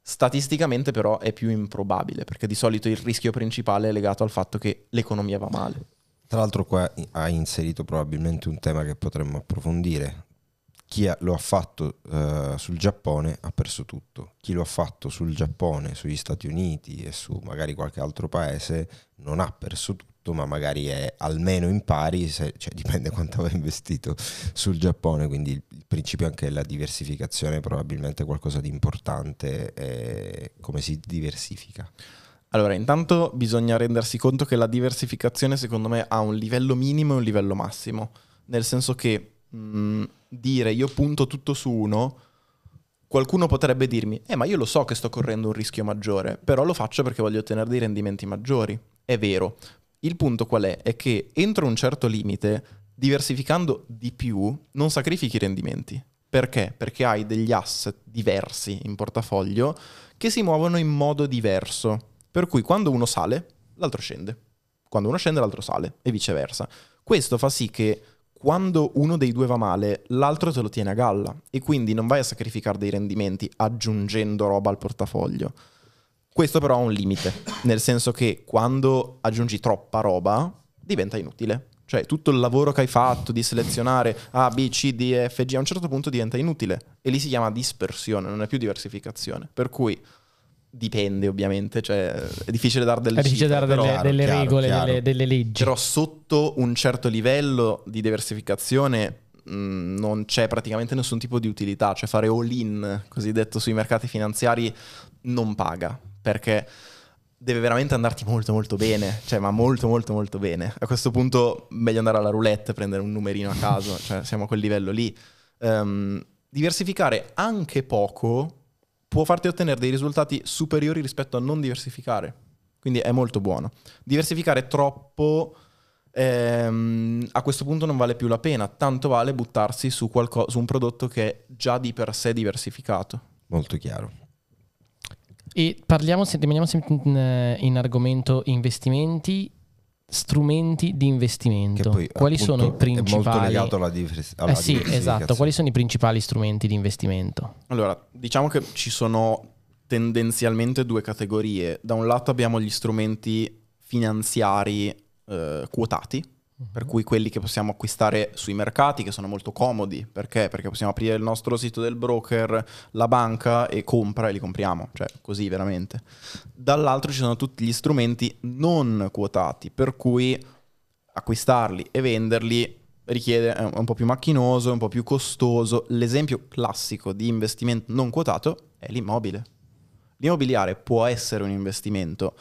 Statisticamente però è più improbabile perché di solito il rischio principale è legato al fatto che l'economia va male. Tra l'altro qua hai inserito probabilmente un tema che potremmo approfondire. Chi lo ha fatto uh, sul Giappone ha perso tutto. Chi lo ha fatto sul Giappone, sugli Stati Uniti e su magari qualche altro paese non ha perso tutto ma magari è almeno in pari, se, cioè dipende quanto aveva investito sul Giappone, quindi il, il, principio anche della diversificazione è probabilmente qualcosa di importante, eh, come si diversifica. Allora, intanto bisogna rendersi conto che la diversificazione secondo me ha un livello minimo e un livello massimo, nel senso che mh, mm, dire io punto tutto su uno, qualcuno potrebbe dirmi, eh ma io lo so che sto correndo un rischio maggiore, però lo faccio perché voglio ottenere dei rendimenti maggiori. È vero, il punto qual è? È che entro un certo limite, diversificando di più, non sacrifichi i rendimenti. Perché? Perché hai degli asset diversi in portafoglio che si muovono in modo diverso. Per cui quando uno sale, l'altro scende. Quando uno scende, l'altro sale e viceversa. Questo fa sì che quando uno dei due va male, l'altro te lo tiene a galla e quindi non vai a sacrificare dei rendimenti aggiungendo roba al portafoglio. Questo però ha un limite, nel senso che quando aggiungi troppa roba diventa inutile. Cioè tutto il lavoro che hai fatto di selezionare A, B, C, D, F, G a un certo punto diventa inutile e lì si chiama dispersione, non è più diversificazione. Per cui dipende ovviamente, cioè è difficile dare delle, è difficile cifre, dare delle, però, delle chiaro, regole, chiaro. Delle, delle leggi. Però sotto un certo livello di diversificazione mh, non c'è praticamente nessun tipo di utilità, cioè fare all-in, cosiddetto sui mercati finanziari, non paga perché deve veramente andarti molto molto bene, cioè ma molto molto molto bene. A questo punto meglio andare alla roulette e prendere un numerino a caso, cioè siamo a quel livello lì. Um, diversificare anche poco può farti ottenere dei risultati superiori rispetto a non diversificare, quindi è molto buono. Diversificare troppo ehm, a questo punto non vale più la pena, tanto vale buttarsi su, qualco- su un prodotto che è già di per sé diversificato. Molto chiaro. E parliamo, se rimaniamo sempre in, eh, in argomento investimenti, strumenti di investimento. Poi, Quali appunto, sono i principali? È molto legato alla, divers- alla eh sì, esatto. Quali sono i principali strumenti di investimento? Allora, diciamo che ci sono tendenzialmente due categorie. Da un lato abbiamo gli strumenti finanziari eh, quotati, per cui quelli che possiamo acquistare sui mercati, che sono molto comodi, perché? Perché possiamo aprire il nostro sito del broker, la banca e compra e li compriamo, cioè così veramente. Dall'altro ci sono tutti gli strumenti non quotati, per cui acquistarli e venderli richiede è un po' più macchinoso, un po' più costoso. L'esempio classico di investimento non quotato è l'immobile. L'immobiliare può essere un investimento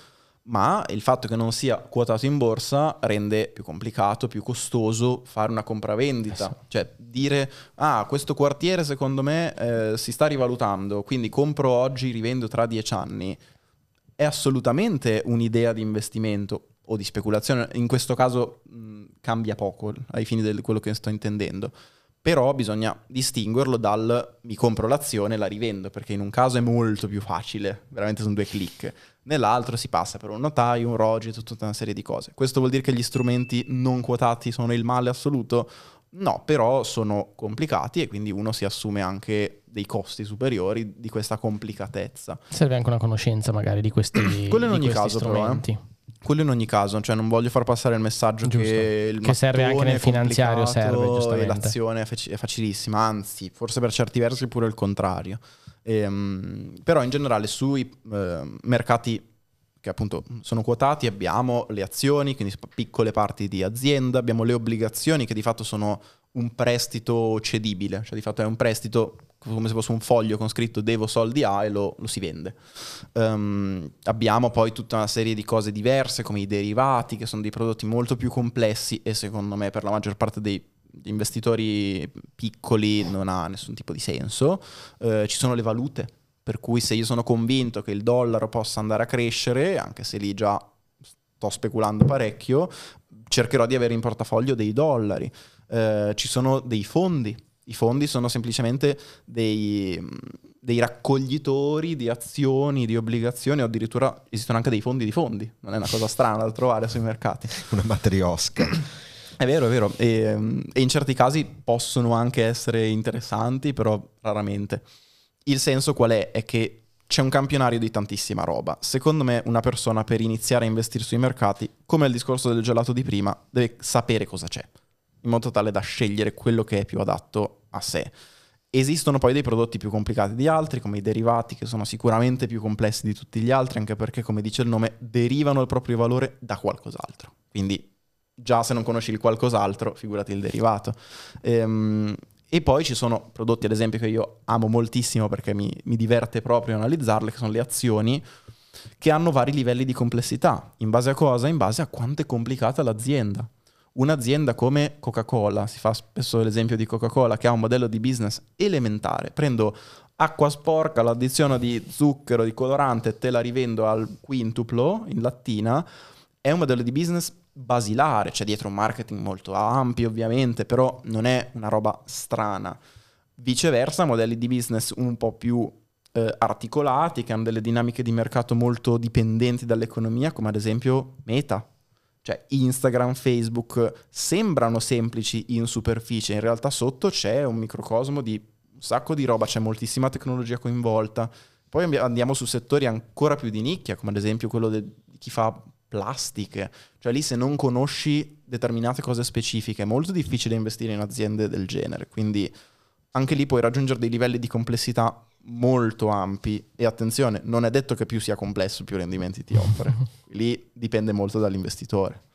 ma il fatto che non sia quotato in borsa rende più complicato, più costoso fare una compravendita. Eh sì. Cioè dire, ah, questo quartiere secondo me eh, si sta rivalutando, quindi compro oggi, rivendo tra dieci anni, è assolutamente un'idea di investimento o di speculazione. In questo caso mh, cambia poco ai fini di quello che sto intendendo però bisogna distinguerlo dal mi compro l'azione e la rivendo, perché in un caso è molto più facile, veramente sono due clic, nell'altro si passa per un notaio, un rogito, tutta una serie di cose. Questo vuol dire che gli strumenti non quotati sono il male assoluto? No, però sono complicati e quindi uno si assume anche dei costi superiori di questa complicatezza. Serve anche una conoscenza magari di questi, Quello in di ogni questi caso strumenti. Però, eh. Quello in ogni caso, cioè non voglio far passare il messaggio Giusto. che il Che serve anche nel finanziario, serve, giustamente. l'azione è facilissima, anzi, forse per certi versi pure il contrario. Ehm, però in generale sui eh, mercati che appunto sono quotati, abbiamo le azioni, quindi piccole parti di azienda, abbiamo le obbligazioni che di fatto sono un prestito cedibile, cioè di fatto è un prestito come se fosse un foglio con scritto devo soldi A e lo, lo si vende. Um, abbiamo poi tutta una serie di cose diverse come i derivati, che sono dei prodotti molto più complessi e secondo me per la maggior parte dei investitori piccoli non ha nessun tipo di senso. Uh, ci sono le valute, per cui se io sono convinto che il dollaro possa andare a crescere, anche se lì già sto speculando parecchio, cercherò di avere in portafoglio dei dollari. Uh, ci sono dei fondi i fondi sono semplicemente dei, dei, raccoglitori di azioni, di obbligazioni, o addirittura esistono anche dei fondi di fondi. Non è una cosa strana da trovare sui mercati. Una matriosca. È vero, è vero. E, e in certi casi possono anche essere interessanti, però raramente. Il senso qual è? È che c'è un campionario di tantissima roba. Secondo me una persona per iniziare a investire sui mercati, come il discorso del gelato di prima, deve sapere cosa c'è in modo tale da scegliere quello che è più adatto a sé. Esistono poi dei prodotti più complicati di altri, come i derivati, che sono sicuramente più complessi di tutti gli altri, anche perché, come dice il nome, derivano il proprio valore da qualcos'altro. Quindi, già se non conosci il qualcos'altro, figurati il derivato. Ehm, e poi ci sono prodotti, ad esempio, che io amo moltissimo perché mi, mi diverte proprio analizzarle, che sono le azioni, che hanno vari livelli di complessità. In base a cosa? In base a quanto è complicata l'azienda un'azienda come Coca-Cola, si fa spesso l'esempio di Coca-Cola che ha un modello di business elementare, prendo acqua sporca, l'addizione di zucchero, di colorante te la rivendo al quintuplo in lattina, è un modello di business basilare, c'è dietro un marketing molto ampio ovviamente, però non è una roba strana. Viceversa, modelli di business un po' più eh, articolati, che hanno delle dinamiche di mercato molto dipendenti dall'economia, come ad esempio Meta, cioè Instagram, Facebook sembrano semplici in superficie, in realtà sotto c'è un microcosmo di un sacco di roba, c'è moltissima tecnologia coinvolta. Poi andiamo su settori ancora più di nicchia, come ad esempio quello di chi fa plastiche. Cioè lì se non conosci determinate cose specifiche è molto difficile investire in aziende del genere. Quindi anche lì puoi raggiungere dei livelli di complessità molto ampi e attenzione, non è detto che più sia complesso più rendimenti ti offre. Lì dipende molto dall'investitore.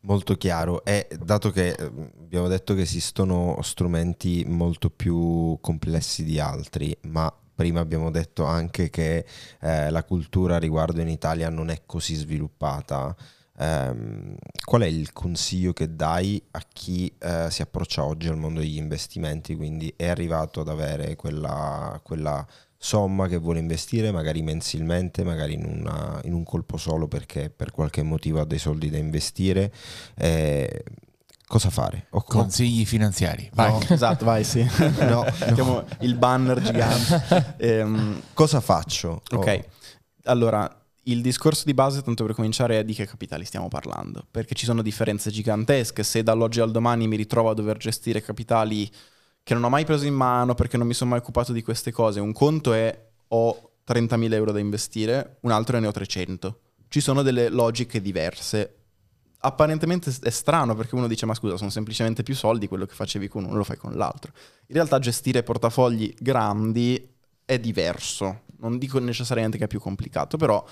Molto chiaro e dato che eh, abbiamo detto che esistono strumenti molto più complessi di altri, ma prima abbiamo detto anche che eh, la cultura riguardo in Italia non è così sviluppata. Um, qual è il consiglio che dai a chi uh, si approccia oggi al mondo degli investimenti? Quindi è arrivato ad avere quella, quella somma che vuole investire, magari mensilmente, magari in, una, in, un colpo solo perché per qualche motivo ha dei soldi da investire. Eh, cosa fare? O Consigli finanziari. Vai. No, esatto, vai, sì. no, no. il banner gigante. ehm, cosa faccio? Ok, oh. allora il discorso di base, tanto per cominciare, è di che capitali stiamo parlando, perché ci sono differenze gigantesche. Se dall'oggi al domani mi ritrovo a dover gestire capitali che non ho mai preso in mano perché non mi sono mai occupato di queste cose, un conto è ho 30.000 euro da investire, un altro ne ho 300. Ci sono delle logiche diverse. Apparentemente è strano perché uno dice ma scusa sono semplicemente più soldi, quello che facevi con uno lo fai con l'altro. In realtà gestire portafogli grandi è diverso, non dico necessariamente che è più complicato, però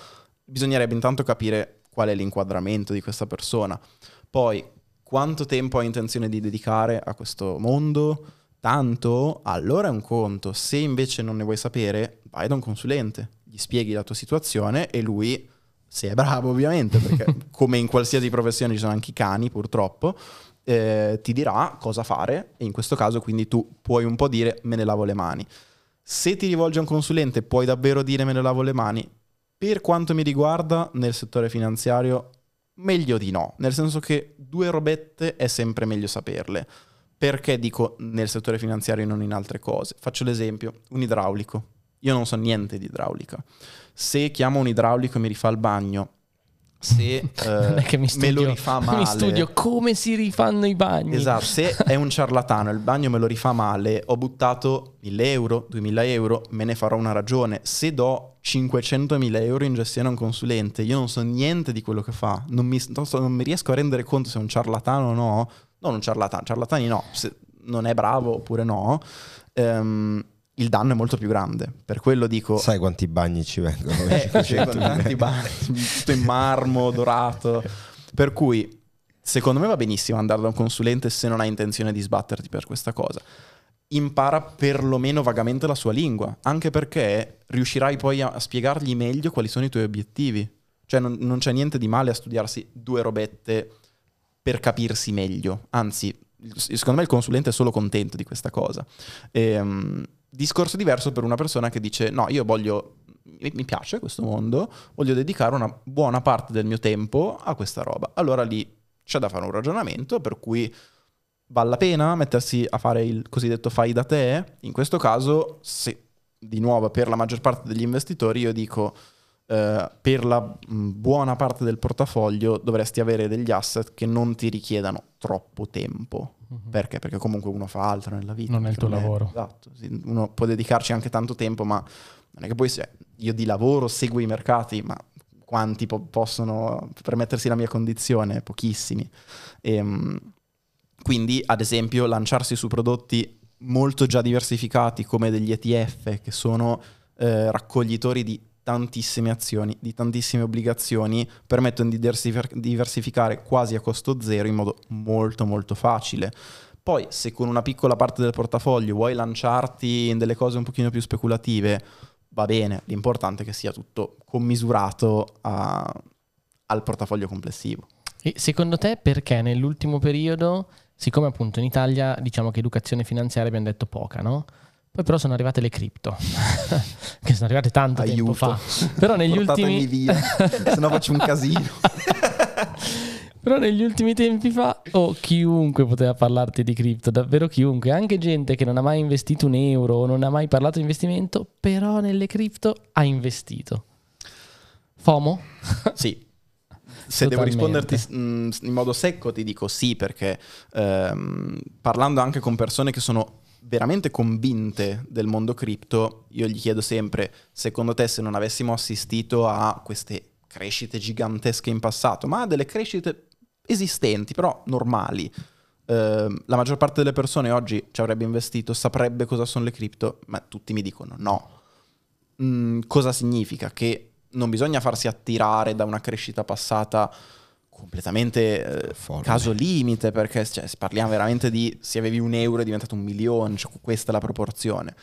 bisognerebbe intanto capire qual è l'inquadramento di questa persona. Poi, quanto tempo ha intenzione di dedicare a questo mondo? Tanto? Allora è un conto. Se invece non ne vuoi sapere, vai da un consulente, gli spieghi la tua situazione e lui, se è bravo ovviamente, perché come in qualsiasi professione ci sono anche i cani purtroppo, eh, ti dirà cosa fare e in questo caso quindi tu puoi un po' dire me ne lavo le mani. Se ti rivolgi a un consulente puoi davvero dire me ne lavo le mani? Per quanto mi riguarda, nel settore finanziario, meglio di no, nel senso che due robette è sempre meglio saperle. Perché dico nel settore finanziario e non in altre cose? Faccio l'esempio, un idraulico. Io non so niente di idraulica. Se chiamo un idraulico e mi rifà il bagno, se eh, studio, me lo rifà male. Mi studio come si rifanno i bagni. Esatto, se è un ciarlatano e il bagno me lo rifà male, ho buttato 1000 euro, 2000 euro, me ne farò una ragione. Se do 500.000 euro in gestione a un consulente, io non so niente di quello che fa, non mi, non, so, non mi riesco a rendere conto se è un ciarlatano o no. Non un ciarlatano, ciarlatani no, se non è bravo oppure no. Um, il danno è molto più grande. Per quello dico... Sai quanti bagni ci vengono? Eh, tanti bagni, tutto in marmo, dorato. Per cui, secondo me va benissimo andare da un consulente se non hai intenzione di sbatterti per questa cosa. Impara perlomeno vagamente la sua lingua, anche perché riuscirai poi a spiegargli meglio quali sono i tuoi obiettivi. Cioè non, non c'è niente di male a studiarsi due robette per capirsi meglio. Anzi, secondo me il consulente è solo contento di questa cosa. Ehm, discorso diverso per una persona che dice no, io voglio, mi piace questo mondo, voglio dedicare una buona parte del mio tempo a questa roba. Allora lì c'è da fare un ragionamento per cui vale la pena mettersi a fare il cosiddetto fai da te. In questo caso, se di nuovo per la maggior parte degli investitori io dico eh, per la mh, buona parte del portafoglio dovresti avere degli asset che non ti richiedano troppo tempo. Mhm. Perché? Perché comunque uno fa altro nella vita. Non è il tuo lavoro. Esatto, sì, uno può dedicarci anche tanto tempo, ma non è che poi se io di lavoro seguo i mercati, ma quanti po- possono permettersi la mia condizione? Pochissimi. Ehm, quindi, ad esempio, lanciarsi su prodotti molto già diversificati come degli ETF, che sono eh, raccoglitori di tantissime azioni, di tantissime obbligazioni, permettono di diversif- diversificare quasi a costo zero in modo molto molto facile. Poi, se con una piccola parte del portafoglio vuoi lanciarti in delle cose un pochino più speculative, va bene, l'importante è che sia tutto commisurato a- al portafoglio complessivo. E secondo te perché nell'ultimo periodo, siccome appunto in Italia diciamo che educazione finanziaria abbiamo detto poca, no? Poi però sono arrivate le cripto, che sono arrivate tanto tempo Aiuto. fa. Però negli ultimi... via, se no faccio un casino. Però negli ultimi tempi fa, oh, chiunque poteva parlarti di cripto, davvero chiunque, anche gente che non ha mai investito un euro o non ha mai parlato di investimento, però nelle cripto ha investito. FOMO? Sì. Se devo Totalmente. risponderti mm, in modo secco ti dico sì perché ehm, parlando anche con persone che sono veramente convinte del mondo cripto, io gli chiedo sempre, secondo te se non avessimo assistito a queste crescite gigantesche in passato, ma a delle crescite esistenti, però normali, ehm, la maggior parte delle persone oggi ci avrebbe investito, saprebbe cosa sono le cripto, ma tutti mi dicono no. Mm, cosa significa? Che non bisogna farsi attirare da una crescita passata completamente eh, Folle. caso limite, perché cioè, se parliamo veramente di se avevi un euro è diventato un milione, cioè, questa è la proporzione.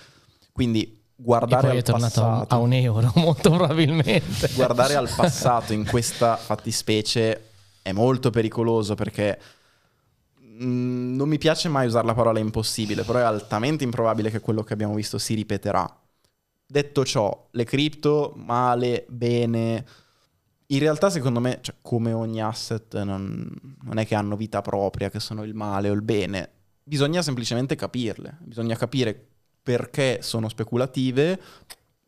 Quindi E guardare al tornato a un- passato, a un euro, molto probabilmente. guardare al passato in questa fattispecie è molto pericoloso perché mm, non mi piace mai usare la parola impossibile, però è altamente improbabile che quello che abbiamo visto si ripeterà. Detto ciò, le cripto, male, bene, in realtà secondo me, cioè, come ogni asset, non, non è che hanno vita propria, che sono il male o il bene, bisogna semplicemente capirle, bisogna capire perché sono speculative,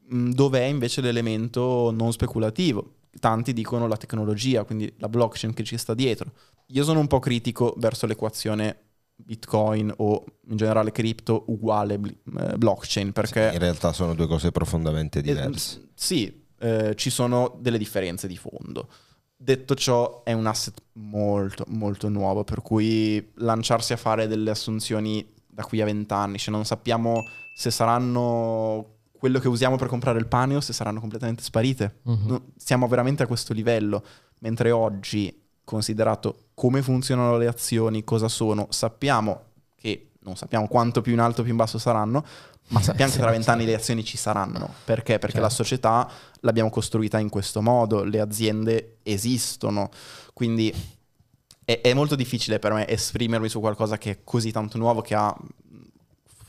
mh, dov'è invece l'elemento non speculativo. Tanti dicono la tecnologia, quindi la blockchain che ci sta dietro. Io sono un po' critico verso l'equazione Bitcoin o in generale cripto uguale eh, blockchain perché In realtà sono due cose profondamente diverse. eh, sì, eh, ci sono delle differenze di fondo. Detto ciò, è un asset molto, molto nuovo, per cui lanciarsi a fare delle assunzioni da qui a vent'anni, cioè non sappiamo se saranno quello che usiamo per comprare il pane o se saranno completamente sparite. No, siamo veramente a questo livello, mentre oggi, considerato come funzionano le azioni, cosa sono, sappiamo che non sappiamo quanto più in alto o più in basso saranno, ma sappiamo che tra vent'anni le azioni ci saranno. Perché? Perché la Certo. società l'abbiamo costruita in questo modo, le aziende esistono, quindi è, è molto difficile per me esprimermi su qualcosa che è così tanto nuovo, che ha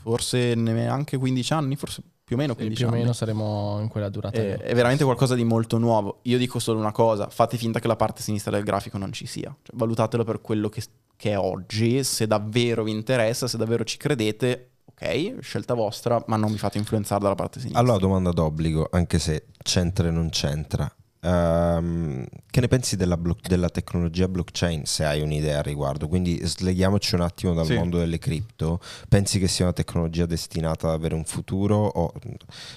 forse neanche 15 anni, forse più o meno Sì, 15 più o anni. meno saremo in quella durata. È, è veramente qualcosa di molto nuovo. Io dico solo una cosa: fate finta che la parte sinistra del grafico non ci sia. Cioè, valutatelo per quello che, che è oggi. Se davvero vi interessa, se davvero ci credete, ok, scelta vostra, ma non vi fate influenzare dalla parte sinistra. Allora, domanda d'obbligo, anche se c'entra e non c'entra. Ehm, che ne pensi della, blo- della tecnologia blockchain, se hai un'idea al riguardo? Quindi sleghiamoci un attimo dal Sì. mondo delle cripto. Pensi che sia una tecnologia destinata ad avere un futuro? O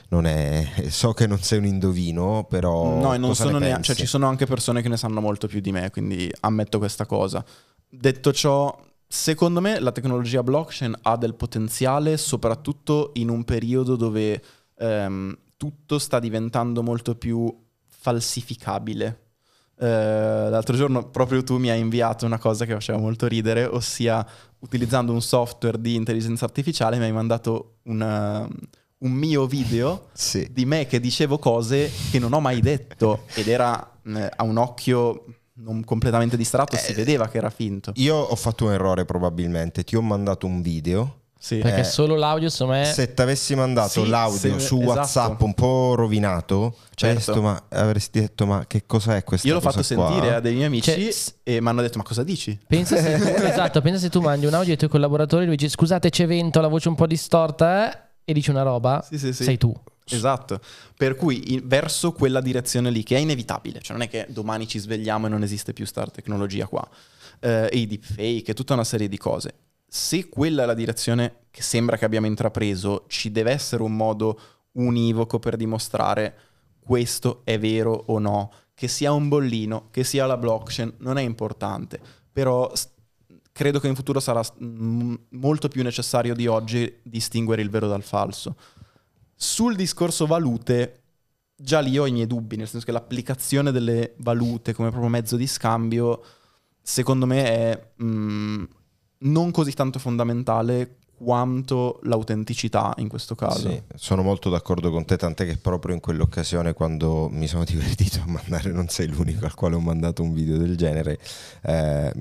non è... So che non sei un indovino, però... no, e non cosa ne sono neanche. pensi? Cioè, ci sono anche persone che ne sanno molto più di me, quindi ammetto questa cosa. Detto ciò, Secondo me la tecnologia blockchain ha del potenziale, soprattutto in un periodo dove ehm, tutto sta diventando molto più falsificabile. Eh, l'altro giorno proprio tu mi hai inviato una cosa che faceva molto ridere, ossia utilizzando un software di intelligenza artificiale mi hai mandato una- un mio video Sì. di me che dicevo cose che non ho mai detto ed era eh, a un occhio non completamente distratto, si Eh, vedeva che era finto. Io ho fatto un errore probabilmente, ti ho mandato un video. Sì. Perché Eh, solo l'audio, secondo me, Se ti avessi mandato Sì, l'audio se- su esatto. WhatsApp un po' rovinato, Certo. avresti detto, ma, avresti detto, ma che cos'è questa Io l'ho fatto qua?" sentire a dei miei amici Cioè, e mi hanno detto ma cosa dici? pensa se tu, esatto, pensa se tu mandi un audio ai tuoi collaboratori e lui dice scusate c'è vento, la voce un po' distorta eh? e dici una roba, Sì, sì, sì. sei tu. Esatto, per cui in- verso quella direzione lì che è inevitabile, cioè non è che domani ci svegliamo e non esiste più sta tecnologia qua, eh, e i deepfake e tutta una serie di cose. Se quella è la direzione che sembra che abbiamo intrapreso, ci deve essere un modo univoco per dimostrare questo è vero o no, che sia un bollino, che sia la blockchain, non è importante, però credo che in futuro sarà molto più necessario di oggi distinguere il vero dal falso. Sul discorso valute, già lì ho i miei dubbi, nel senso che l'applicazione delle valute come proprio mezzo di scambio, secondo me è mm, non così tanto fondamentale quanto l'autenticità in questo caso. Sì, sono molto d'accordo con te, tant'è che proprio in quell'occasione quando mi sono divertito a mandare, non sei l'unico al quale ho mandato un video del genere, eh,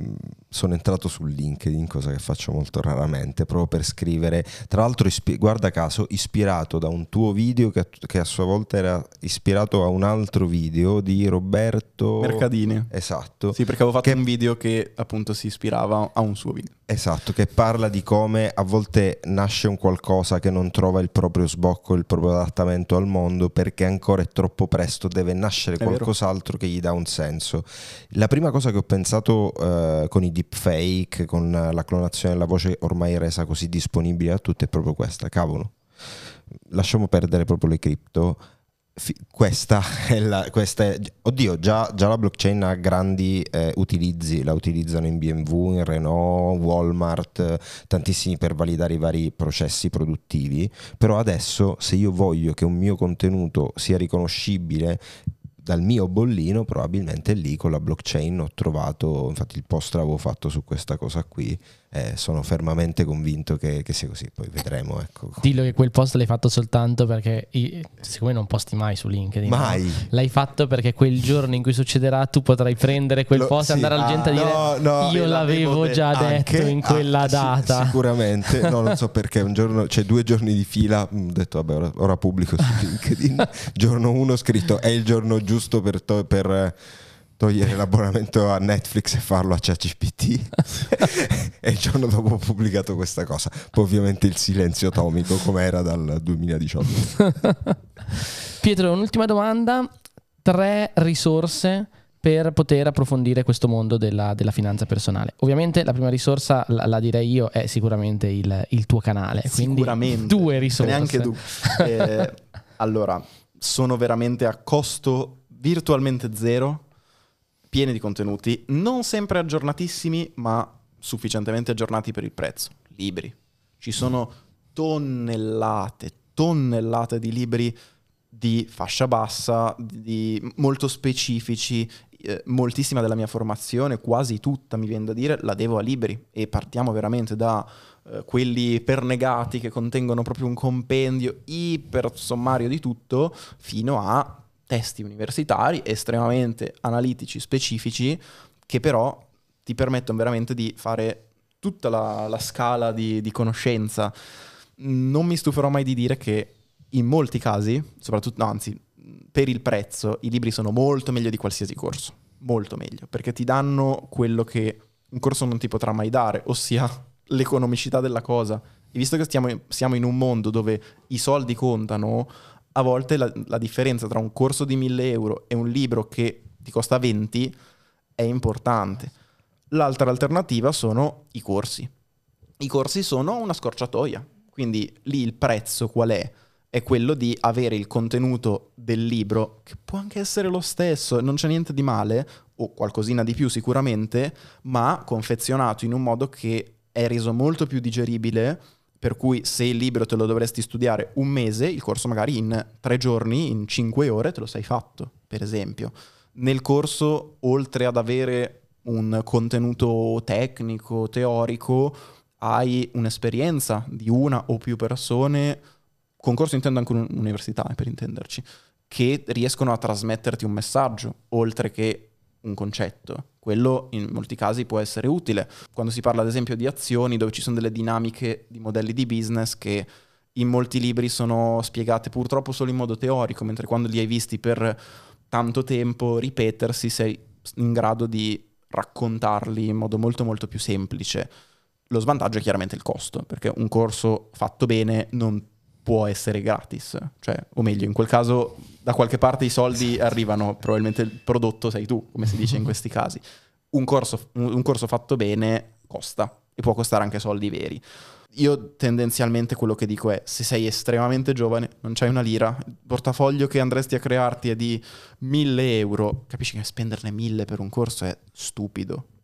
sono entrato su LinkedIn, cosa che faccio molto raramente, proprio per scrivere, tra l'altro ispi- guarda caso, ispirato da un tuo video che, che a sua volta era ispirato a un altro video di Roberto... Mercadini. Esatto. Sì, perché avevo fatto Che- un video che appunto si ispirava a un suo video. Esatto, che parla di come a volte nasce un qualcosa che non trova il proprio sbocco, il proprio adattamento al mondo perché ancora è troppo presto, deve nascere qualcos'altro che gli dà un senso. La prima cosa che ho pensato eh, con i deepfake, con la clonazione della voce ormai resa così disponibile a tutti è proprio questa, cavolo. Lasciamo perdere proprio le cripto. Fi- Questa è la. Questa è- oddio, già, già la blockchain ha grandi eh, utilizzi, la utilizzano in BMW, in Renault, Walmart, tantissimi per validare i vari processi produttivi. Però adesso, se io voglio che un mio contenuto sia riconoscibile dal mio bollino, probabilmente lì con la blockchain ho trovato, infatti il post l'avevo fatto su questa cosa qui, eh, sono fermamente convinto che, che sia così, poi vedremo. Ecco. Dillo che quel post l'hai fatto soltanto perché siccome non posti mai su LinkedIn. Mai. no? L'hai fatto perché quel giorno in cui succederà tu potrai prendere quel Lo- post e sì. andare alla gente a dire No, no, io ve l'avevo l'avevo già Anche- detto in quella ah, sì, data. sicuramente, no, non so perché, un giorno, cioè due giorni di fila, mm, ho detto vabbè ora, ora pubblico su LinkedIn, giorno uno ho scritto è il giorno giusto per, to- per, togliere l'abbonamento a Netflix e farlo a ChatGPT e il giorno dopo ho pubblicato questa cosa, poi ovviamente il silenzio atomico come era dal 2018. Pietro, un'ultima domanda. Tre risorse per poter approfondire questo mondo della, della finanza personale. Ovviamente la prima risorsa, la, la direi io, è sicuramente il, il tuo canale. Quindi Sicuramente. due risorse. Neanche tu. Eh, allora, sono veramente a costo virtualmente zero, pieni di contenuti, non sempre aggiornatissimi, ma sufficientemente aggiornati per il prezzo. Libri. Ci sono tonnellate, tonnellate di libri di fascia bassa, di- molto specifici. eh, moltissima della mia formazione, quasi tutta mi viene da dire, la devo a libri e partiamo veramente da eh, quelli pernegati che contengono proprio un compendio iper sommario di tutto, fino a testi universitari estremamente analitici, specifici, che però ti permettono veramente di fare tutta la, la scala di, di conoscenza. Non mi stuferò mai di dire che in molti casi, soprattutto, no, anzi, per il prezzo, i libri sono molto meglio di qualsiasi corso, molto meglio, perché ti danno quello che un corso non ti potrà mai dare, ossia l'economicità della cosa. E visto che stiamo, siamo in un mondo dove i soldi contano, a volte la, la differenza tra un corso di 1000 euro e un libro che ti costa 20 è importante. L'altra alternativa sono i corsi. I corsi sono una scorciatoia, quindi lì il prezzo qual è? È quello di avere il contenuto del libro, che può anche essere lo stesso, non c'è niente di male, o qualcosina di più sicuramente, ma confezionato in un modo che è reso molto più digeribile, per cui se il libro te lo dovresti studiare un mese, il corso magari in tre giorni, in cinque ore te lo sei fatto, per esempio. Nel corso, oltre ad avere un contenuto tecnico, teorico, hai un'esperienza di una o più persone, concorso intendo anche un'università per intenderci, che riescono a trasmetterti un messaggio, oltre che un concetto. Quello in molti casi può essere utile. Quando si parla ad esempio di azioni dove ci sono delle dinamiche di modelli di business che in molti libri sono spiegate purtroppo solo in modo teorico, mentre quando li hai visti per tanto tempo ripetersi sei in grado di raccontarli in modo molto molto più semplice. Lo svantaggio è chiaramente il costo, perché un corso fatto bene non può essere gratis, cioè, o meglio, in quel caso da qualche parte i soldi arrivano, probabilmente il prodotto sei tu, come si dice in questi casi. Un corso, un corso fatto bene costa e può costare anche soldi veri. Io tendenzialmente quello che dico è, se sei estremamente giovane, non c'hai una lira, il portafoglio che andresti a crearti è di 1000 euro, capisci che spenderne 1000 per un corso è stupido.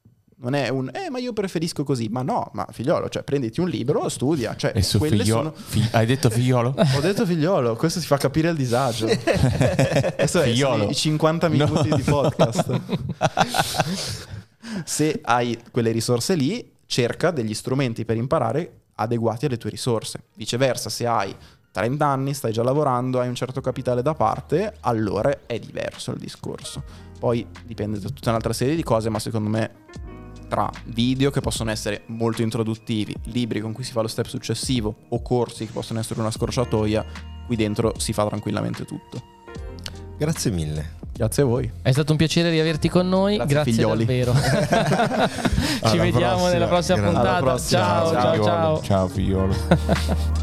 Non è un, eh, ma io preferisco così. Ma no, ma figliolo, cioè prenditi un libro, studia. Cioè, e su figliolo, sono... fi- hai detto figliolo? Ho detto figliolo, questo si fa capire il disagio. questo figliolo. è i 50 minuti no. di podcast. Se hai quelle risorse lì, cerca degli strumenti per imparare adeguati alle tue risorse. Viceversa, se hai 30 anni, stai già lavorando, hai un certo capitale da parte, allora è diverso il discorso. Poi dipende da tutta un'altra serie di cose, ma secondo me tra video che possono essere molto introduttivi, libri con cui si fa lo step successivo o corsi che possono essere una scorciatoia, qui dentro si fa tranquillamente tutto. Grazie mille. Grazie a voi. È stato un piacere riaverti con noi. Grazie, Grazie figlioli. davvero. Ci vediamo prossima. nella prossima Grazie. puntata. Prossima. Ciao, ciao, ciao, ciao. Ciao figliolo.